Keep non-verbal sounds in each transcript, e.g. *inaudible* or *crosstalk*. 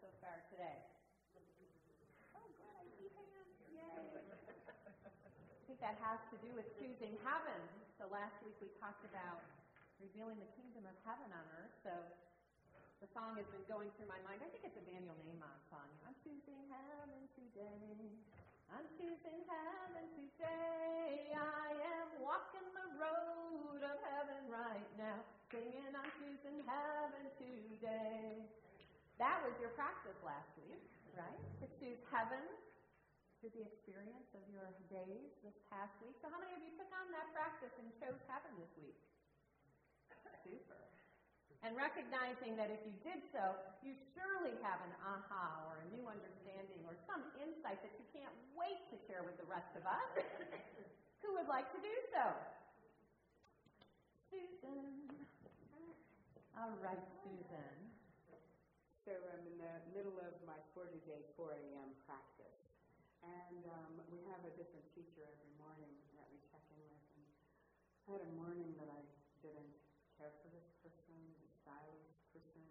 so far today? Oh, good. I see hands. Yay. I think that has to do with choosing heaven. So last week we talked about revealing the kingdom of heaven on earth. So the song has been going through my mind. I think it's a Daniel Nahmod song. I'm choosing heaven today. I'm choosing heaven today. I am walking the road of heaven right now, singing I'm choosing heaven today. That was your practice last week, right? To choose heaven through the experience of your days this past week. So, how many of you took on that practice and chose heaven this week? Super. And recognizing that if you did so, you surely have an aha or a new understanding or some insight that you can't wait to share with the rest of us. *laughs* Who would like to do so? Susan. All right, Susan. So I'm in the middle of my 40 day 4 a.m. practice. And um, we have a different teacher every morning that we check in with. And I had a morning that I didn't care for this person, the stylist person,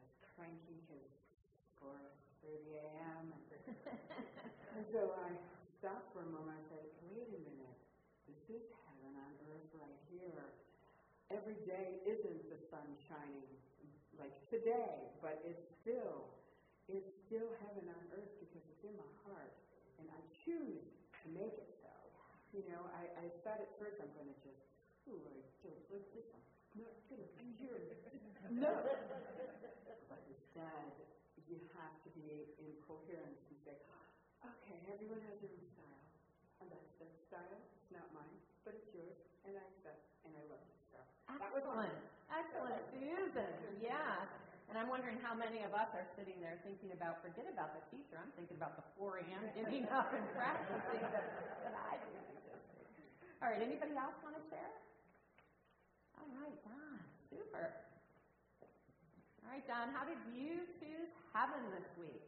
as cranky because 4.30 a.m. and *laughs* so I stopped for a moment. I said, wait a minute. This is heaven on earth right here. Every day isn't the sun shining like today, but it's still, it's still heaven on earth because it's in my heart. And I choose to make it so. You know, I, I thought at first I'm going to just, ooh, I don't like this one not going to be here. No. but instead, you have to be in coherence and say, okay, everyone has their own style. And that's their style. It's not mine, but it's yours. And I accept and I love it. So Excellent. Excellent, Susan. And I'm wondering how many of us are sitting there thinking about, forget about the teacher. I'm thinking about the 4 a.m. getting up and practicing that, that I do. All right, anybody else want to share? All right, Don. Super. All right, Don, how did you choose heaven this week?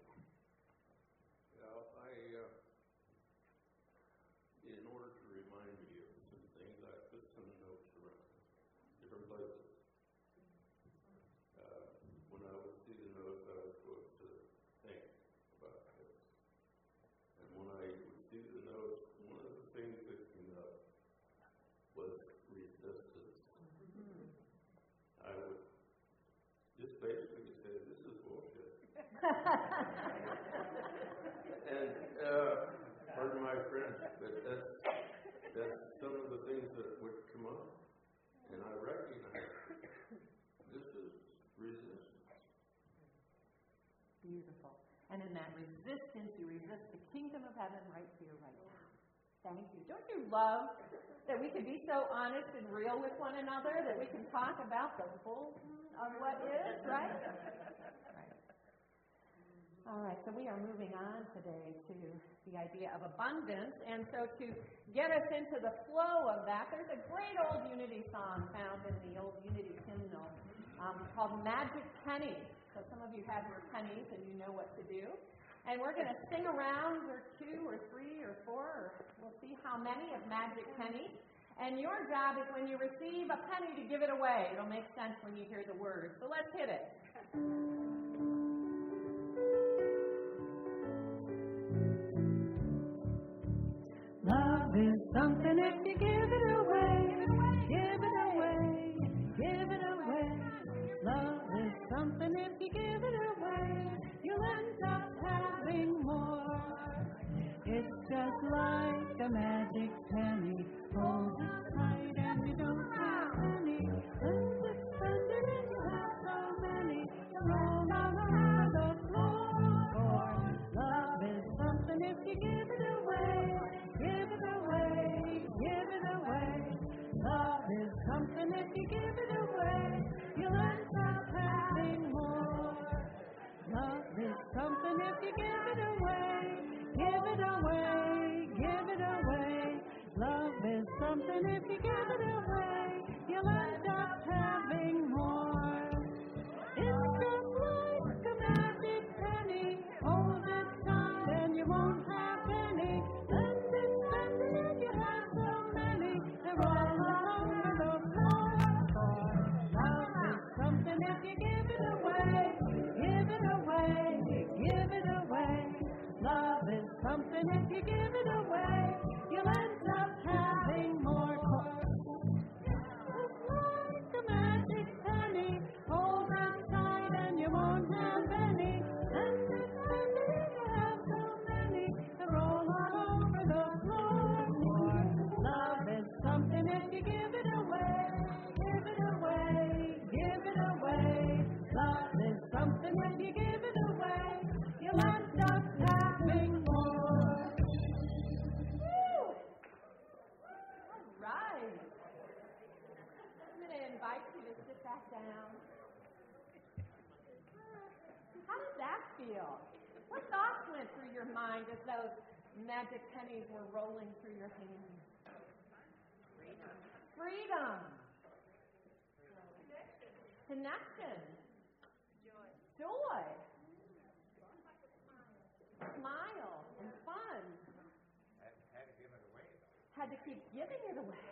Well, I, uh, in order to remind me of some things, I put some notes around different places. Uh, when I would see the notes, I was supposed to think about this. And when I would see the notes, one of the things that came up was resistance. Mm-hmm. I would just basically say, this is bullshit. And uh, pardon my French, but that's that's some of the things that would come up, and I recognize this is resistance. Beautiful. And in that resistance, you resist the kingdom of heaven right here, right now. Thank you. Don't you love that we can be so honest and real with one another that we can talk about the full of what is, right. All right, so we are moving on today to the idea of abundance. And so to get us into the flow of that, there's a great old Unity song found in the old Unity hymnal um, called Magic Penny. So some of you have your pennies and you know what to do. And we're going to sing around or two or three or four, or we'll see how many of Magic Penny. And your job is when you receive a penny to give it away. It'll make sense when you hear the word. So let's hit it. Love is something if you give it away, give it away, give it away. Love is something if you give it away, you'll end up having more. It's just like a magic penny, hold it tight you give it away, give it away, give it away. Love is something if you give it away. You love. Magic pennies were rolling through your hands? Freedom. Freedom. Connection. Joy. Joy. Smile and fun. Had to give it away. Had to keep giving it away.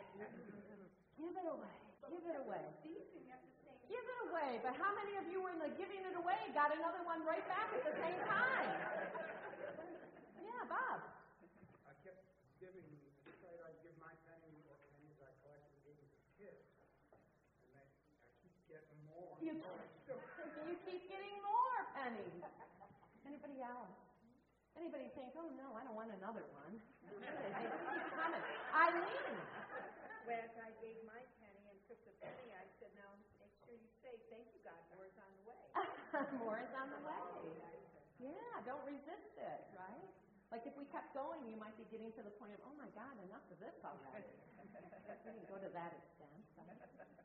Give it away. Give it away. Give it away. But how many of you were in the giving it away got another one right back at the same time? Yeah, Bob. I kept giving, decided I'd give my penny or pennies I collected and gave them to kids. And they, I keep getting more. and You, you keep getting more pennies. Anybody else? Anybody think, oh no, I don't want another one? They keep coming. Eileen. When I gave my penny and took the penny, I said, now make sure you say, thank you, God, more is on the way. *laughs* More is on the way. Yeah, don't resist it, right? Like if we kept going, you might be getting to the point of, oh my God, enough of this already. *laughs* we didn't go to that extent. but-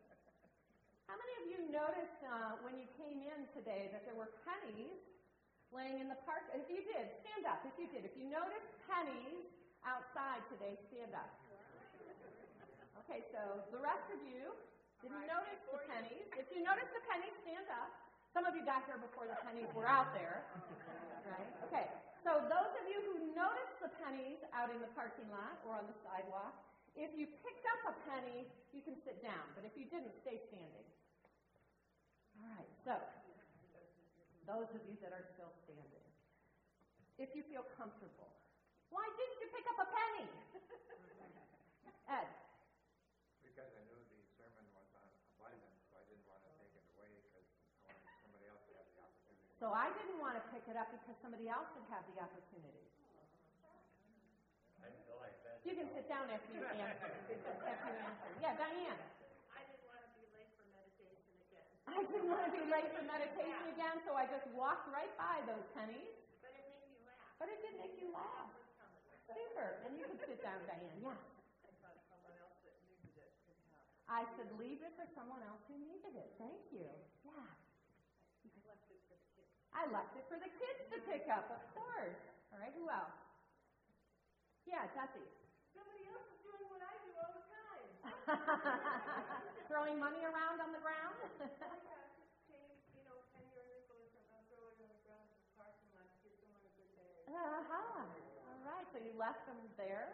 How many of you noticed uh, when you came in today that there were pennies laying in the park? If you did, stand up. If you did, if you noticed pennies outside today, stand up. Okay, so the rest of you didn't notice the pennies. If you noticed the pennies, stand up. Some of you got here before the pennies were out there, right? Okay, so those of you who noticed the pennies out in the parking lot or on the sidewalk, if you picked up a penny, you can sit down. But if you didn't, stay standing. All right, so those of you that are still standing, if you feel comfortable, why didn't you pick up a penny? *laughs* Ed. Because I knew the sermon was on abundance, so I didn't want to take it away because I wanted somebody else to have the opportunity. So I didn't want to pick it up because somebody else would have the opportunity. I feel like that. You can sit down after you answer. After you answer. Yeah, Diane. I didn't want to be late for meditation again, *laughs* I didn't want to be late for meditation again, so I just walked right by those pennies. but it made me laugh. But it did make you laugh. Super. And you can sit down, Diane. Yeah. I thought someone else that needed it could have. I said, leave it for someone else who needed it. Thank you. Yeah. I left it for the kids. I left it for the kids to pick up, of course. All right, who else? Yeah, Jesse. Somebody else is doing what I do all the time. *laughs* Throwing money around on the ground? *laughs* Yeah, just change, you know, penny or nickel or something, I'll throw it on the ground in the parking lot, give someone a good day. uh-huh. All right, so you left them there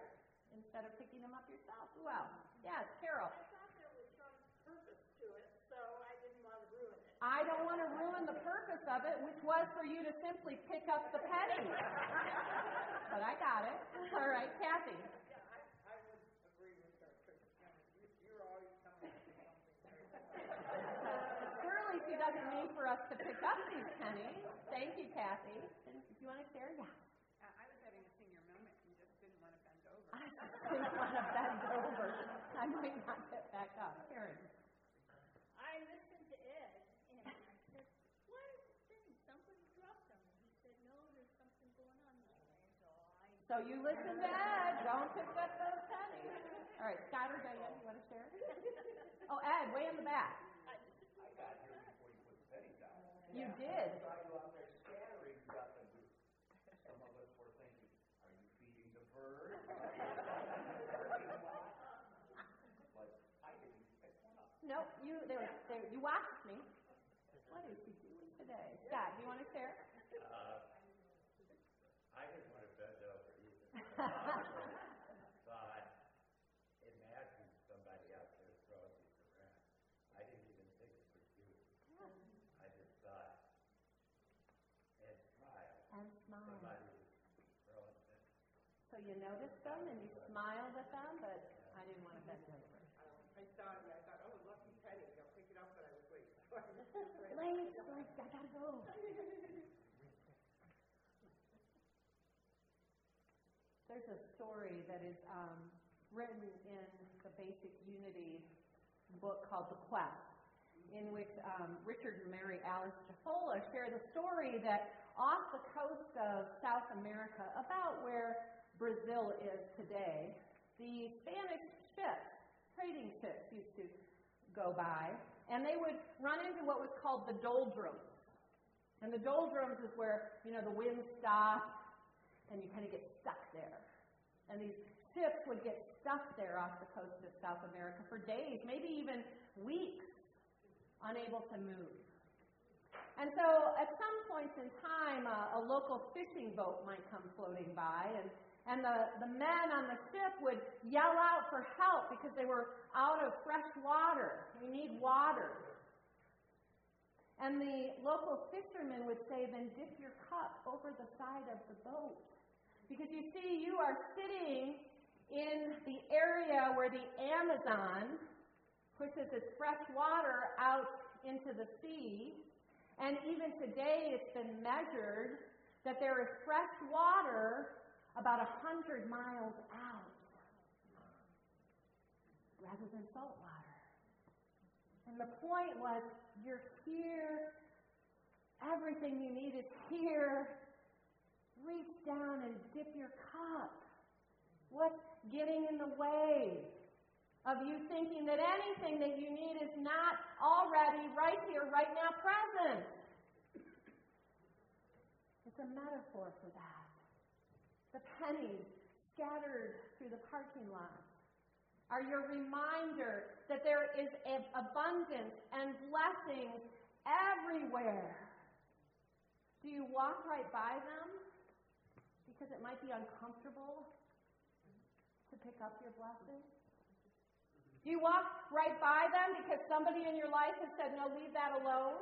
instead of picking them up yourself. Who else? Yes, Carol. I thought there was some purpose to it, so I didn't want to ruin it. I don't want to ruin the purpose of it, which was for you to simply pick up the penny. *laughs* but I got it. All right, Kathy. Yeah, I, I would agree with her, because, you, you're always telling me something very Surely she doesn't mean for us to pick up. Thank you, Kathy. And do you want to share? Yeah. Uh, I was having a senior moment and just didn't want to bend over. I just didn't want to bend over. I might not get back up. Karen. I listened to Ed, and I said, what is the thing? Somebody dropped them. And he said, no, there's something going on this way. So I, So you listen to Ed. Don't pick up those pennies. All right, Scott or Diane, you want to share? *laughs* Oh, Ed, way in the back. I got here before you put the pennies You did. saw you out there scattering stuff, and some of us were thinking, are you feeding the birds? But I didn't pick one up. Nope, you they were, they, you watched me. What is he doing today? Scott, do you want to share? I didn't want to bend over either. But imagine somebody out there throwing these around. I didn't even think it was you. I just thought, and smile. And smile. Somebody was throwing this. You noticed them and you smiled at them, but I didn't want to bend over. I saw it and I thought, oh, lucky penny, I'll pick it up, but I was late. So I was just Late, ready. I gotta go. *laughs* There's a story that is um, written in the Basic Unity book called The Quest, in which um, Richard and Mary Alice Jafolla share the story that off the coast of South America, about where Brazil is today, the Spanish ships, trading ships, used to go by, and they would run into what was called the doldrums. And the doldrums is where, you know, the wind stops and you kind of get stuck there. And these ships would get stuck there off the coast of South America for days, maybe even weeks, unable to move. And so at some points in time, a, a local fishing boat might come floating by, and, and the, the men on the ship would yell out for help because they were out of fresh water. They need water. And the local fishermen would say, then dip your cup over the side of the boat. Because you see, you are sitting in the area where the Amazon pushes its fresh water out into the sea. And even today, it's been measured that there is fresh water about a hundred miles out rather than salt water. And the point was, you're here. Everything you need is here. Reach down and dip your cup. What's getting in the way of you thinking that anything that you need is not already right here, right now, present? It's a metaphor for that. The pennies scattered through the parking lot are your reminder that there is abundance and blessings everywhere. Do you walk right by them because it might be uncomfortable to pick up your blessing? Do you walk right by them because somebody in your life has said, no, leave that alone?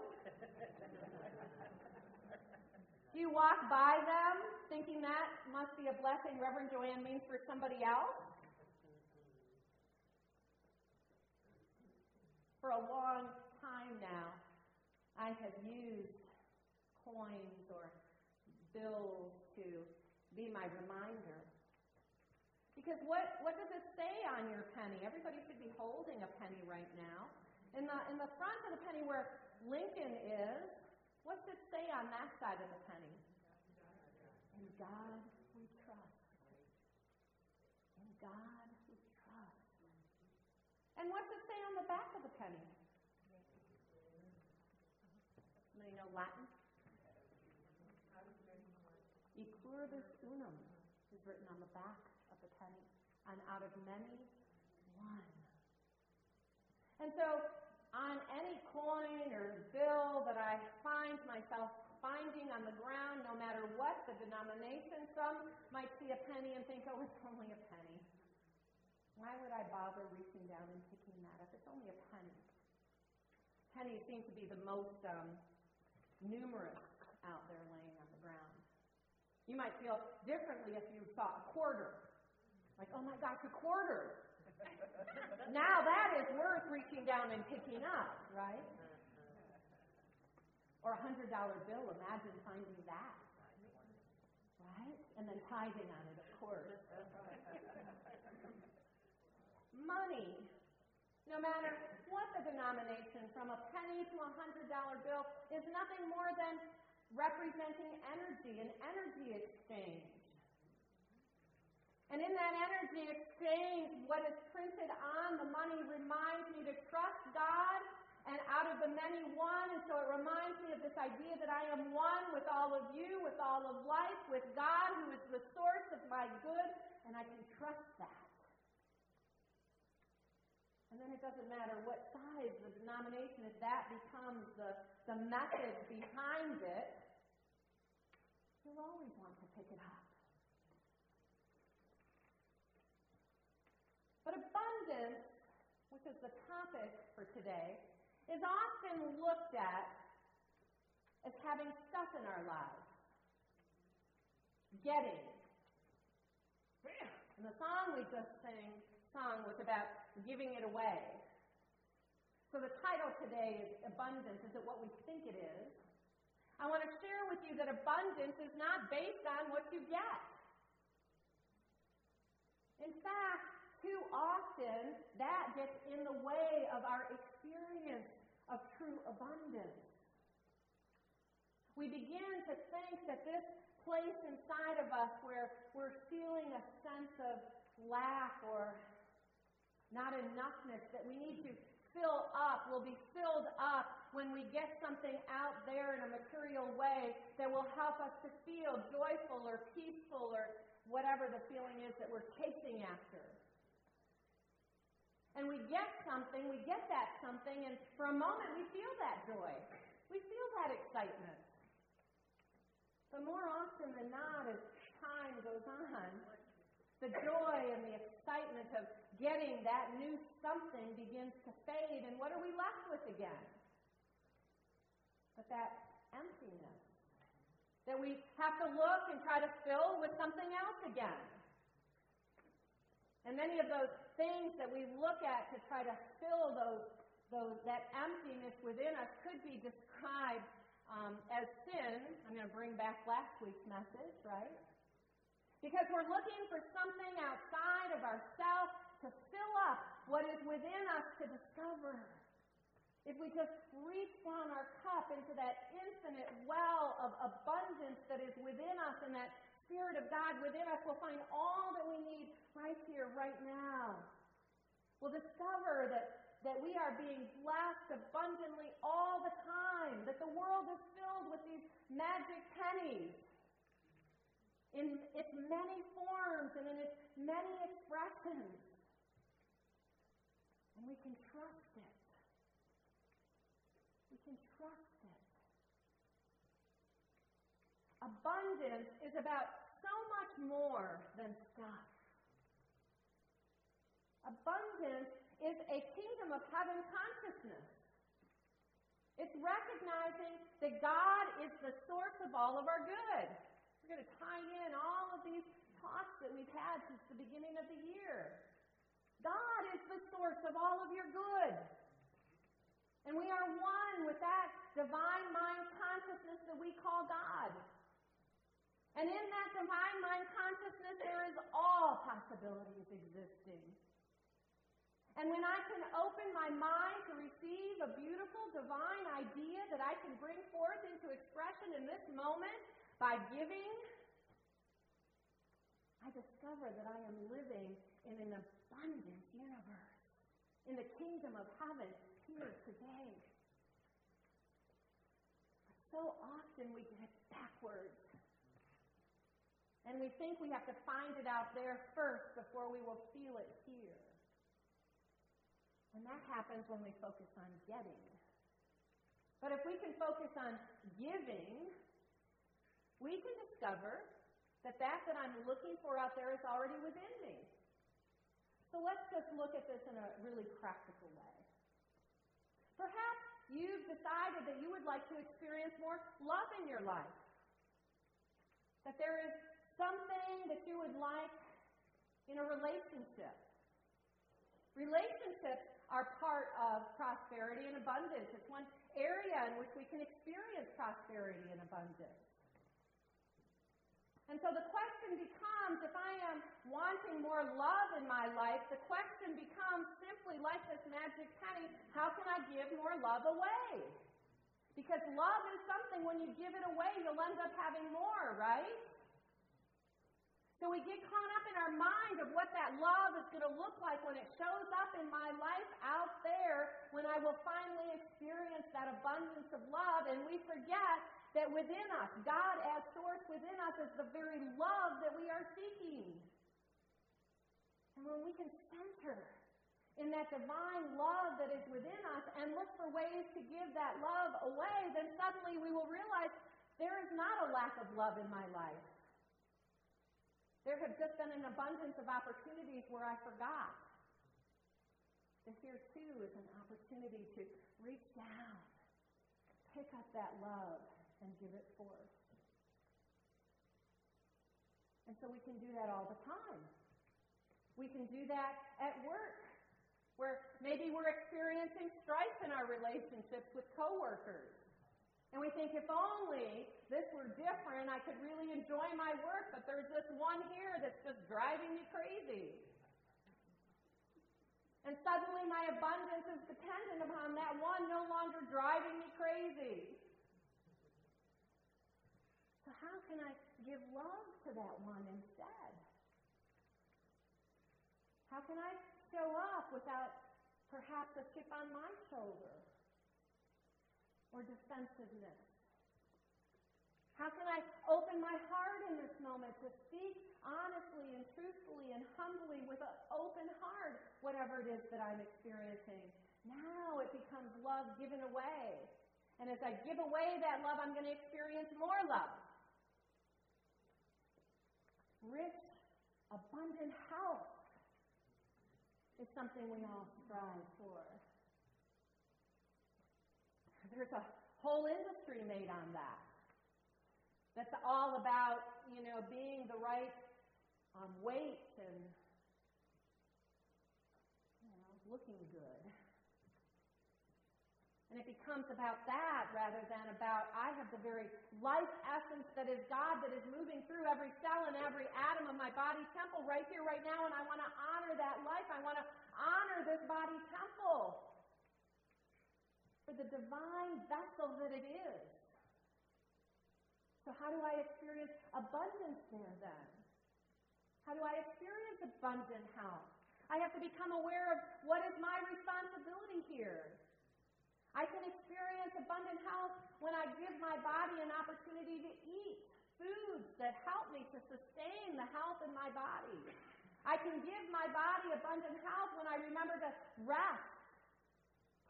Do you walk by them thinking that must be a blessing Reverend Joanne means for somebody else? For a long time now, I have used coins or bills to be my reminder. Because what, what does it say on your penny? Everybody should be holding a penny right now. In the, in the front of the penny where Lincoln is, what's it say on that side of the penny? In God we trust. In God we trust. And what's it say on the back of the penny? Anybody know Latin? E pluribus unum is written on the back and out of many, one. And so, on any coin or bill that I find myself finding on the ground, no matter what the denomination, some might see a penny and think, oh, it's only a penny. Why would I bother reaching down and picking that up? It's only a penny. Pennies seem to be the most um, numerous out there laying on the ground. You might feel differently if you saw a quarter. Like, oh my gosh, a quarter. *laughs* now that is worth reaching down and picking up, right? Mm-hmm. Or a hundred dollar bill, imagine finding that. Right? And then tithing on it, of course. *laughs* Money, no matter what the denomination, from a penny to a hundred dollar bill, is nothing more than representing energy, an energy exchange. And in that energy exchange, what is printed on the money reminds me to trust God and out of the many one. And so it reminds me of this idea that I am one with all of you, with all of life, with God, who is the source of my good, and I can trust that. And then it doesn't matter what size the denomination, if that becomes the, the message behind it, you'll always want to pick it up. But abundance, which the topic for today, is often looked at as having stuff in our lives. Getting. And the song we just sang, sung was about giving it away. So the title today is Abundance. Is it what we think it is? I want to share with you that abundance is not based on what you get. In fact, too often that gets in the way of our experience of true abundance. We begin to think that this place inside of us where we're feeling a sense of lack or not enoughness that we need to fill up will be filled up when we get something out there in a material way that will help us to feel joyful or peaceful or whatever the feeling is that we're chasing after. And we get something, we get that something, and for a moment we feel that joy. We feel that excitement. But more often than not, as time goes on, the joy and the excitement of getting that new something begins to fade, and what are we left with again? But that emptiness that we have to look and try to fill with something else again. And many of those things that we look at to try to fill those, those that emptiness within us could be described um, as sin. I'm going to bring back last week's message, right? Because we're looking for something outside of ourselves to fill up what is within us to discover. If we just reach down our cup into that infinite well of abundance that is within us and that Spirit of God within us, we'll find all that we need right here, right now. We'll discover that, that we are being blessed abundantly all the time, that the world is filled with these magic pennies in its many forms and in its many expressions. And we can trust it. We can trust it. Abundance is about more than stuff. Abundance is a kingdom of heaven consciousness. It's recognizing that God is the source of all of our good. We're going to tie in all of these talks that we've had since the beginning of the year. God is the source of all of your good. And we are one with that divine mind consciousness that we call God. And in that divine mind consciousness, there is all possibilities existing. And when I can open my mind to receive a beautiful divine idea that I can bring forth into expression in this moment by giving, I discover that I am living in an abundant universe, in the kingdom of heaven here today. But so often we get backwards. And we think we have to find it out there first before we will feel it here. And that happens when we focus on getting. But if we can focus on giving, we can discover that that that I'm looking for out there is already within me. So let's just look at this in a really practical way. Perhaps you've decided that you would like to experience more love in your life. That there is something that you would like in a relationship. Relationships are part of prosperity and abundance. It's one area in which we can experience prosperity and abundance. And so the question becomes if I am wanting more love in my life, the question becomes simply like this magic penny how can I give more love away? Because love is something when you give it away, you'll end up having more, right? So we get caught up in our mind of what that love is going to look like when it shows up in my life out there, when I will finally experience that abundance of love, and we forget that within us, God as source within us is the very love that we are seeking. And when we can center in that divine love that is within us and look for ways to give that love away, then suddenly we will realize there is not a lack of love in my life. There have just been an abundance of opportunities where I forgot. And here, too, is an opportunity to reach down, pick up that love, and give it forth. And so we can do that all the time. We can do that at work, where maybe we're experiencing strife in our relationships with coworkers. And we think, if only this were different, I could really enjoy my work, but there's this one here that's just driving me crazy. And suddenly my abundance is dependent upon that one no longer driving me crazy. So, how can I give love to that one instead? How can I show up without perhaps a chip on my shoulder or defensiveness? How can I open my heart in this moment to speak honestly and truthfully and humbly with an open heart whatever it is that I'm experiencing? Now it becomes love given away. And as I give away that love, I'm going to experience more love. Rich, abundant health is something we all strive for. There's a whole industry made on that. That's all about, you know, being the right um, weight and, you know, looking good. And it becomes about that rather than about, I have the very life essence that is God that is moving through every cell and every atom of my body temple right here, right now, and I want to honor that life. I want to honor this body temple for the divine vessel that it is. So, how do I experience abundance there then? How do I experience abundant health? I have to become aware of what is my responsibility here. I can experience abundant health when I give my body an opportunity to eat foods that help me to sustain the health in my body. I can give my body abundant health when I remember to rest.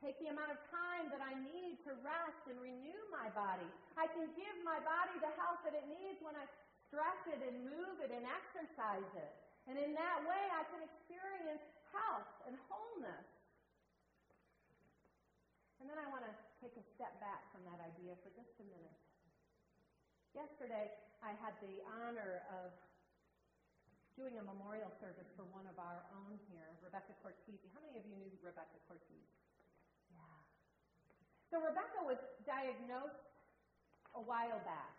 Take the amount of time that I need to rest and renew my body. I can give my body the health that it needs when I stretch it and move it and exercise it. And in that way, I can experience health and wholeness. And then I want to take a step back from that idea for just a minute. Yesterday, I had the honor of doing a memorial service for one of our own here, Rebecca Cortese. How many of you knew Rebecca Cortese? So Rebecca was diagnosed a while back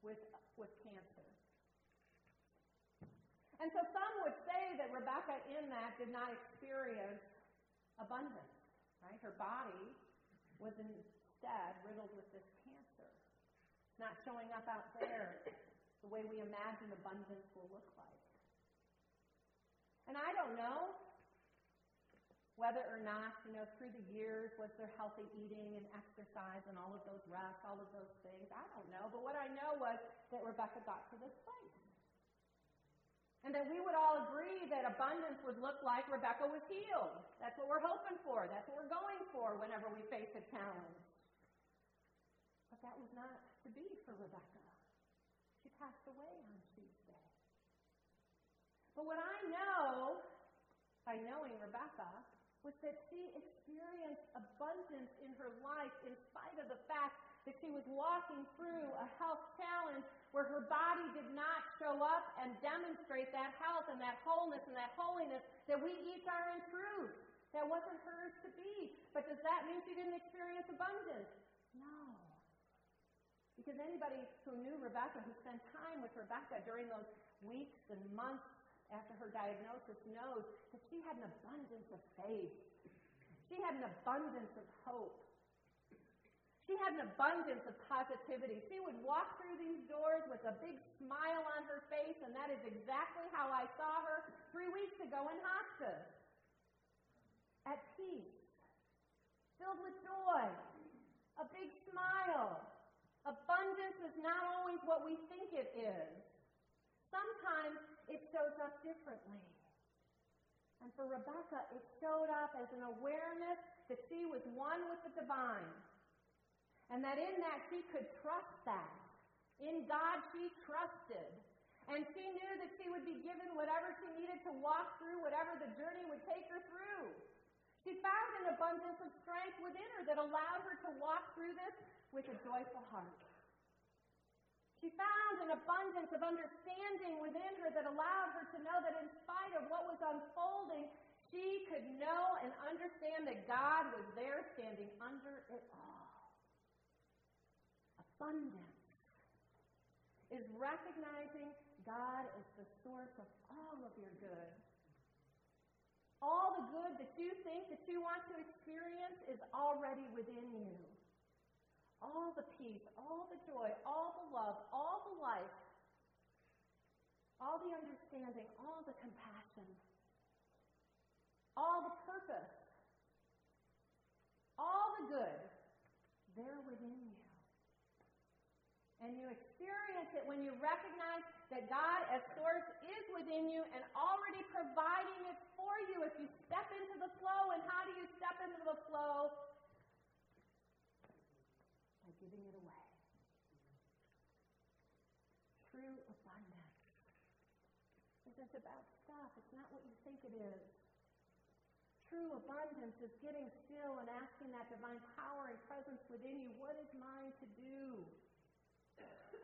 with, with cancer. And so some would say that Rebecca in that did not experience abundance. Right? Her body was instead riddled with this cancer. Not showing up out there the way we imagine abundance will look like. And I don't know whether or not, you know, through the years, was there healthy eating and exercise and all of those rests, all of those things? I don't know. But what I know was that Rebecca got to this place. And that we would all agree that abundance would look like Rebecca was healed. That's what we're hoping for. That's what we're going for whenever we face a challenge. But that was not to be for Rebecca. She passed away on Tuesday. But what I know by knowing Rebecca was that she experienced abundance in her life in spite of the fact that she was walking through a health challenge where her body did not show up and demonstrate that health and that wholeness and that holiness that we each are in truth. That wasn't hers to be. But does that mean she didn't experience abundance? No. Because anybody who knew Rebecca, who spent time with Rebecca during those weeks and months after her diagnosis, knows that she had an abundance of faith. She had an abundance of hope. She had an abundance of positivity. She would walk through these doors with a big smile on her face, and that is exactly how I saw her three weeks ago in hospice. At peace, filled with joy, a big smile. Abundance is not always what we think it is. Sometimes it shows up differently. And for Rebecca, it showed up as an awareness that she was one with the divine and that in that she could trust that. In God she trusted. And she knew that she would be given whatever she needed to walk through, whatever the journey would take her through. She found an abundance of strength within her that allowed her to walk through this with a joyful heart. She found an abundance of understanding within her that allowed her to know that in spite of what was unfolding, she could know and understand that God was there standing under it all. Abundance is recognizing God as the source of all of your good. All the good that you think that you want to experience is already within you. All the peace, all the joy, all the love, all the life, all the understanding, all the compassion, all the purpose, all the good, they're within you. And you experience it when you recognize that God as source is within you and already providing it for you if you step into the flow. And how do you step into the flow? By giving it away. True abundance isn't about stuff. It's not what you think it is. True abundance is getting still and asking that divine power and presence within you, what is mine to do?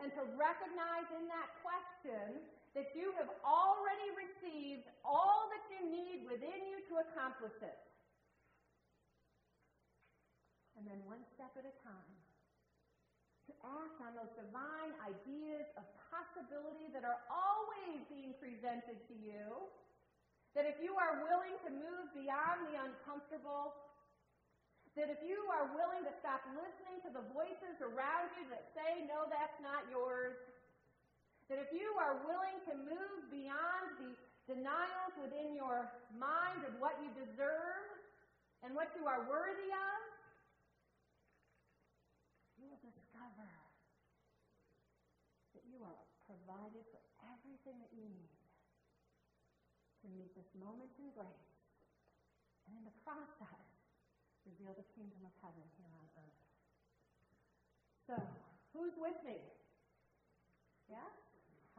and to recognize in that question that you have already received all that you need within you to accomplish it. And then one step at a time, to act on those divine ideas of possibility that are always being presented to you. That if you are willing to move beyond the uncomfortable, that if you are willing to stop listening to the voices around you that say, no, that's not yours, that if you are willing to move beyond the denials within your mind of what you deserve and what you are worthy of, you will discover that you are provided for everything that you need to meet this moment in grace. And in the process, reveal the kingdom of heaven here on earth. So, who's with me? Yeah?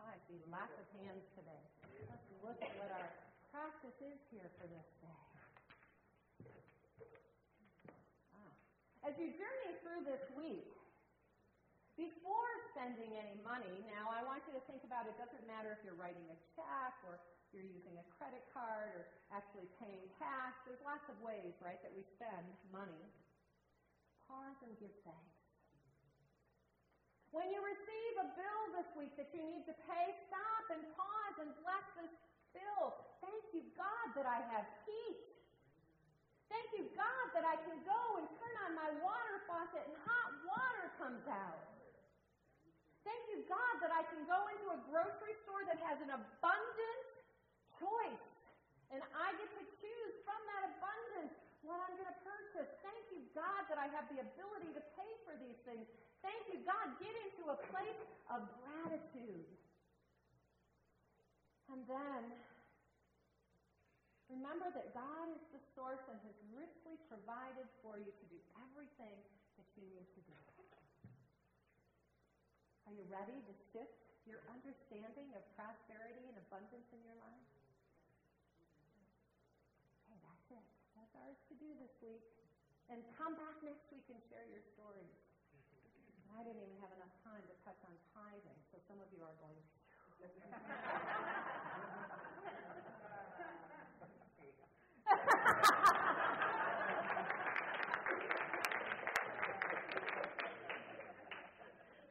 Oh, I see lots of hands today. Let's look at what our practice is here for this day. Ah. As you journey through this week, before spending any money, now I want you to think about it doesn't matter if you're writing a check or you're using a credit card or actually paying cash. There's lots of ways, right, that we spend money. Pause and give thanks. When you receive a bill this week that you need to pay, stop and pause and bless this bill. Thank you, God, that I have heat. Thank you, God, that I can go and turn on my water faucet and hot water comes out. Thank you, God, that I can go into a grocery store that has an abundant choice. And I get to choose from that abundance what I'm going to purchase. Thank you, God, that I have the ability to pay for these things. Thank you, God. Get into a place of gratitude. And then remember that God is the source and has richly provided for you to do everything that you need to do. Are you ready to shift your understanding of prosperity and abundance in your life? Okay, that's it. That's ours to do this week. And come back next week and share your stories. I didn't even have enough time to touch on tithing, so some of you are going, *laughs*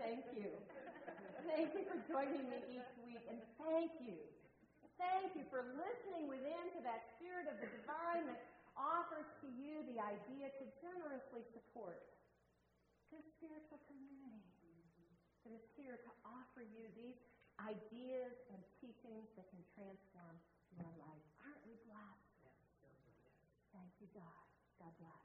Thank you. Thank you for joining me each week, and thank you. Thank you for listening within to that spirit of the divine that offers to you the idea to generously support this spiritual community that is here to offer you these ideas and teachings that can transform your life. Aren't we blessed? Thank you, God. God bless.